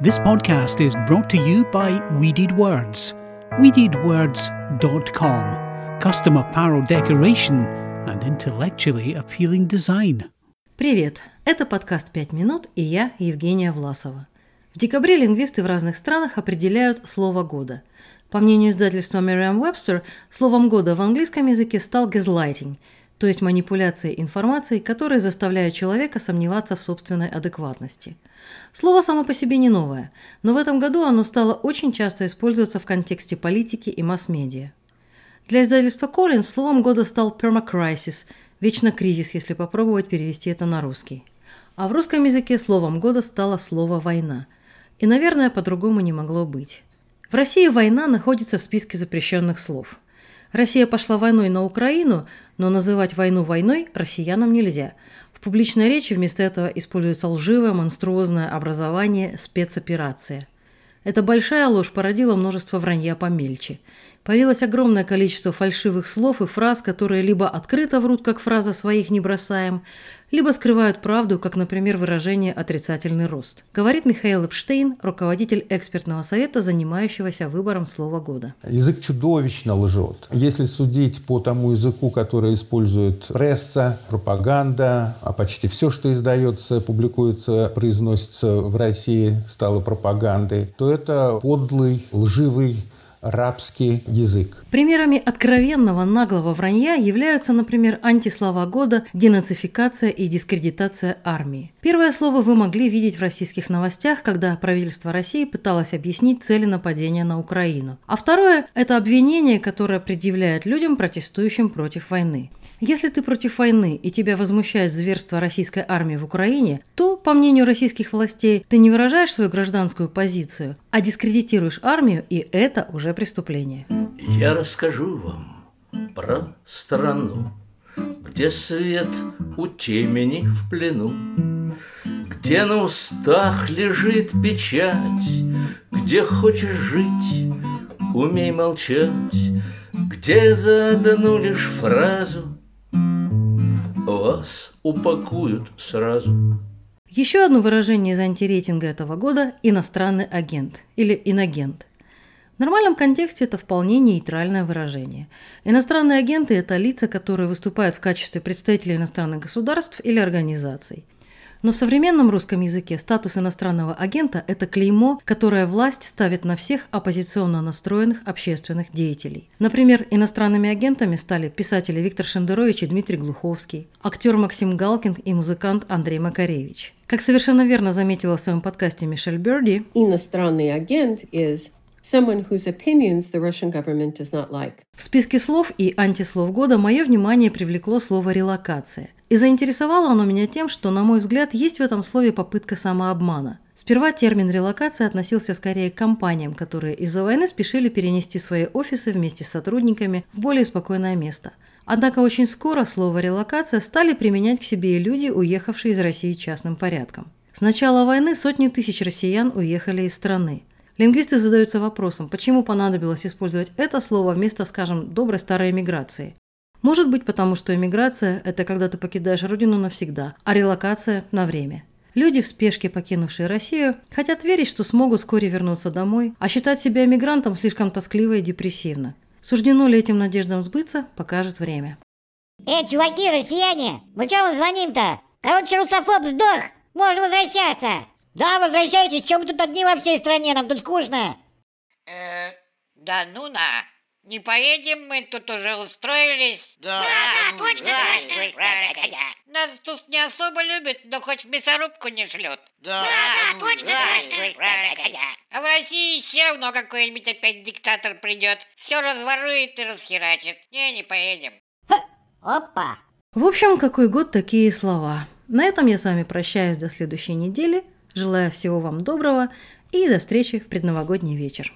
This podcast is brought to you by We Did Words. WeDidWords.com. Custom apparel decoration and intellectually appealing design. Привет! Это подкаст «Пять минут» и я, Евгения Власова. В декабре лингвисты в разных странах определяют слово года. По мнению издательства Merriam-Webster, словом года в английском языке стал gaslighting – то есть манипуляции информацией, которые заставляют человека сомневаться в собственной адекватности. Слово само по себе не новое, но в этом году оно стало очень часто использоваться в контексте политики и масс-медиа. Для издательства Collins словом года стал permacrisis – вечно кризис, если попробовать перевести это на русский. А в русском языке словом года стало слово «война». И, наверное, по-другому не могло быть. В России война находится в списке запрещенных слов – Россия пошла войной на Украину, но называть войну войной россиянам нельзя. В публичной речи вместо этого используется лживое, монструозное образование «спецоперация». Эта большая ложь породила множество вранья помельче. Появилось огромное количество фальшивых слов и фраз, которые либо открыто врут, как фраза «своих не бросаем», либо скрывают правду, как, например, выражение «отрицательный рост», говорит Михаил Эпштейн, руководитель экспертного совета, занимающегося выбором слова года. Язык чудовищно лжет. Если судить по тому языку, который использует пресса, пропаганда, а почти все, что издается, публикуется, произносится в России, стало пропагандой, то это подлый, лживый рабский язык. Примерами откровенного наглого вранья являются, например, антислова года, денацификация и дискредитация армии. Первое слово вы могли видеть в российских новостях, когда правительство России пыталось объяснить цели нападения на Украину. А второе – это обвинение, которое предъявляют людям, протестующим против войны. Если ты против войны и тебя возмущает зверство российской армии в Украине, то, по мнению российских властей, ты не выражаешь свою гражданскую позицию, а дискредитируешь армию, и это уже преступление. Я расскажу вам про страну, где свет у темени в плену, где на устах лежит печать, где хочешь жить, умей молчать, где за одну лишь фразу вас упакуют сразу. Еще одно выражение из антирейтинга этого года – иностранный агент или инагент. Нормальном контексте это вполне нейтральное выражение. Иностранные агенты – это лица, которые выступают в качестве представителей иностранных государств или организаций – но в современном русском языке статус иностранного агента – это клеймо, которое власть ставит на всех оппозиционно настроенных общественных деятелей. Например, иностранными агентами стали писатели Виктор Шендерович и Дмитрий Глуховский, актер Максим Галкин и музыкант Андрей Макаревич. Как совершенно верно заметила в своем подкасте Мишель Берди, иностранный агент is someone whose opinions the Russian government does not like. В списке слов и антислов года мое внимание привлекло слово «релокация». И заинтересовало оно меня тем, что, на мой взгляд, есть в этом слове попытка самообмана. Сперва термин «релокация» относился скорее к компаниям, которые из-за войны спешили перенести свои офисы вместе с сотрудниками в более спокойное место. Однако очень скоро слово «релокация» стали применять к себе и люди, уехавшие из России частным порядком. С начала войны сотни тысяч россиян уехали из страны. Лингвисты задаются вопросом, почему понадобилось использовать это слово вместо, скажем, доброй старой эмиграции. Может быть, потому что эмиграция – это когда ты покидаешь родину навсегда, а релокация – на время. Люди, в спешке покинувшие Россию, хотят верить, что смогут вскоре вернуться домой, а считать себя эмигрантом слишком тоскливо и депрессивно. Суждено ли этим надеждам сбыться, покажет время. Эй, чуваки, россияне, мы чего мы звоним-то? Короче, русофоб сдох, можно возвращаться. Да, возвращайтесь, чем мы тут одни во всей стране, нам тут скучно. Э, да ну на. Не поедем, мы тут уже устроились. Да, да, да точно, да, точно. да, да, да. Нас тут не особо любят, но хоть в мясорубку не шлют. Да, да, точно, точно. А в России еще равно какой-нибудь опять диктатор придет. Все разворует и расхерачит. Не, не поедем. Опа. В общем, какой год такие слова. На этом я с вами прощаюсь до следующей недели. Желаю всего вам доброго и до встречи в предновогодний вечер.